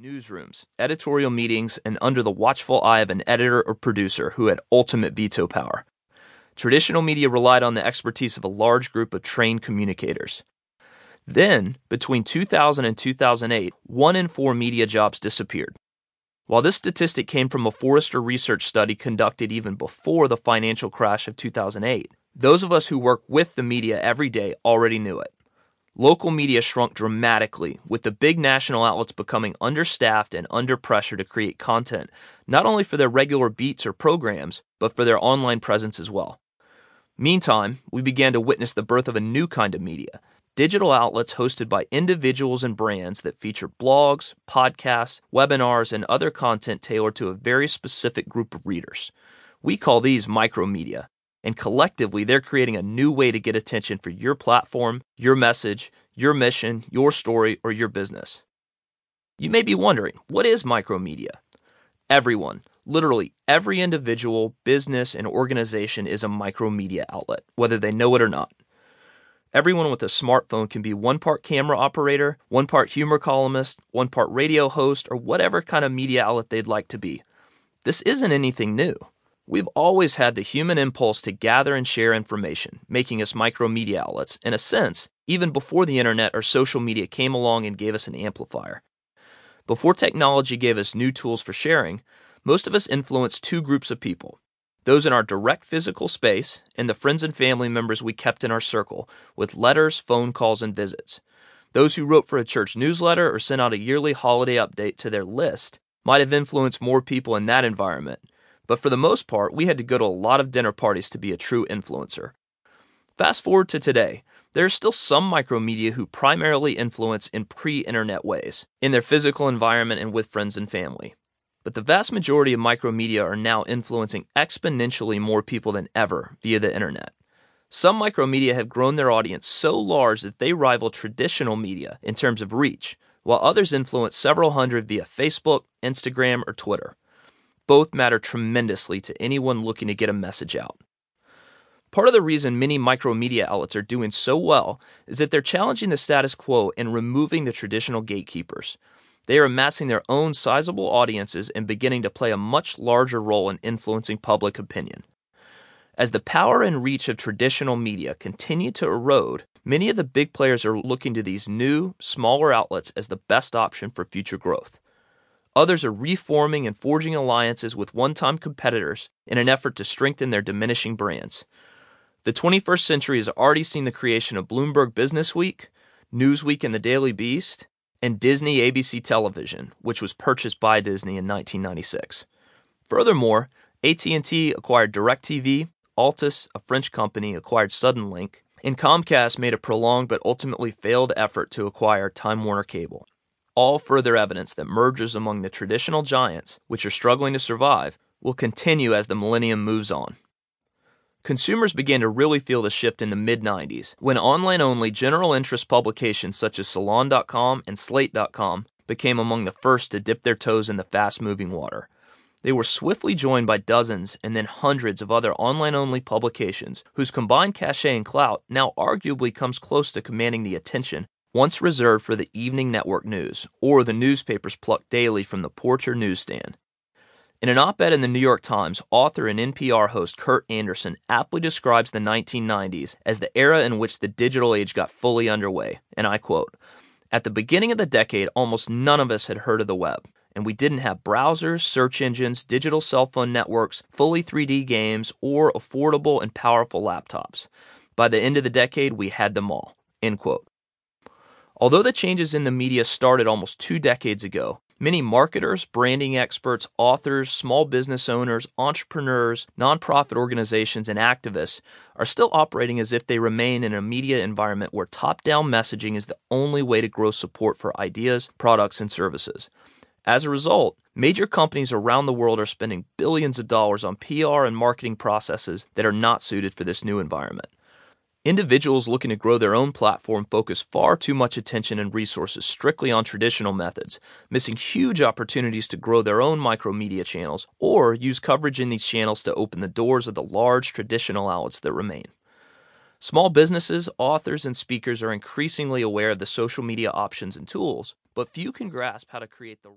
newsrooms, editorial meetings, and under the watchful eye of an editor or producer who had ultimate veto power. Traditional media relied on the expertise of a large group of trained communicators. Then, between 2000 and 2008, one in four media jobs disappeared. While this statistic came from a Forrester research study conducted even before the financial crash of 2008, those of us who work with the media every day already knew it. Local media shrunk dramatically, with the big national outlets becoming understaffed and under pressure to create content, not only for their regular beats or programs, but for their online presence as well. Meantime, we began to witness the birth of a new kind of media digital outlets hosted by individuals and brands that feature blogs, podcasts, webinars, and other content tailored to a very specific group of readers. We call these micromedia, and collectively they're creating a new way to get attention for your platform, your message, your mission, your story, or your business. You may be wondering, what is micromedia? Everyone, literally every individual, business, and organization is a micromedia outlet, whether they know it or not. Everyone with a smartphone can be one part camera operator, one part humor columnist, one part radio host, or whatever kind of media outlet they'd like to be. This isn't anything new. We've always had the human impulse to gather and share information, making us micromedia outlets, in a sense, even before the internet or social media came along and gave us an amplifier. Before technology gave us new tools for sharing, most of us influenced two groups of people those in our direct physical space, and the friends and family members we kept in our circle, with letters, phone calls, and visits. Those who wrote for a church newsletter or sent out a yearly holiday update to their list might have influenced more people in that environment, but for the most part, we had to go to a lot of dinner parties to be a true influencer. Fast forward to today. There are still some micromedia who primarily influence in pre internet ways, in their physical environment and with friends and family. But the vast majority of micromedia are now influencing exponentially more people than ever via the internet. Some micromedia have grown their audience so large that they rival traditional media in terms of reach, while others influence several hundred via Facebook, Instagram, or Twitter. Both matter tremendously to anyone looking to get a message out. Part of the reason many micromedia outlets are doing so well is that they're challenging the status quo and removing the traditional gatekeepers. They are amassing their own sizable audiences and beginning to play a much larger role in influencing public opinion. As the power and reach of traditional media continue to erode, many of the big players are looking to these new, smaller outlets as the best option for future growth. Others are reforming and forging alliances with one time competitors in an effort to strengthen their diminishing brands. The 21st century has already seen the creation of Bloomberg Business Week, Newsweek, and the Daily Beast, and Disney ABC Television, which was purchased by Disney in 1996. Furthermore, AT&T acquired DirecTV, Altice, a French company, acquired Suddenlink, and Comcast made a prolonged but ultimately failed effort to acquire Time Warner Cable. All further evidence that mergers among the traditional giants, which are struggling to survive, will continue as the millennium moves on. Consumers began to really feel the shift in the mid 90s when online only general interest publications such as Salon.com and Slate.com became among the first to dip their toes in the fast moving water. They were swiftly joined by dozens and then hundreds of other online only publications whose combined cachet and clout now arguably comes close to commanding the attention once reserved for the evening network news or the newspapers plucked daily from the porch or newsstand. In an op ed in the New York Times, author and NPR host Kurt Andersen aptly describes the 1990s as the era in which the digital age got fully underway. And I quote At the beginning of the decade, almost none of us had heard of the web, and we didn't have browsers, search engines, digital cell phone networks, fully 3D games, or affordable and powerful laptops. By the end of the decade, we had them all. End quote. Although the changes in the media started almost two decades ago, Many marketers, branding experts, authors, small business owners, entrepreneurs, nonprofit organizations, and activists are still operating as if they remain in a media environment where top down messaging is the only way to grow support for ideas, products, and services. As a result, major companies around the world are spending billions of dollars on PR and marketing processes that are not suited for this new environment. Individuals looking to grow their own platform focus far too much attention and resources strictly on traditional methods, missing huge opportunities to grow their own micromedia channels or use coverage in these channels to open the doors of the large traditional outlets that remain. Small businesses, authors, and speakers are increasingly aware of the social media options and tools, but few can grasp how to create the right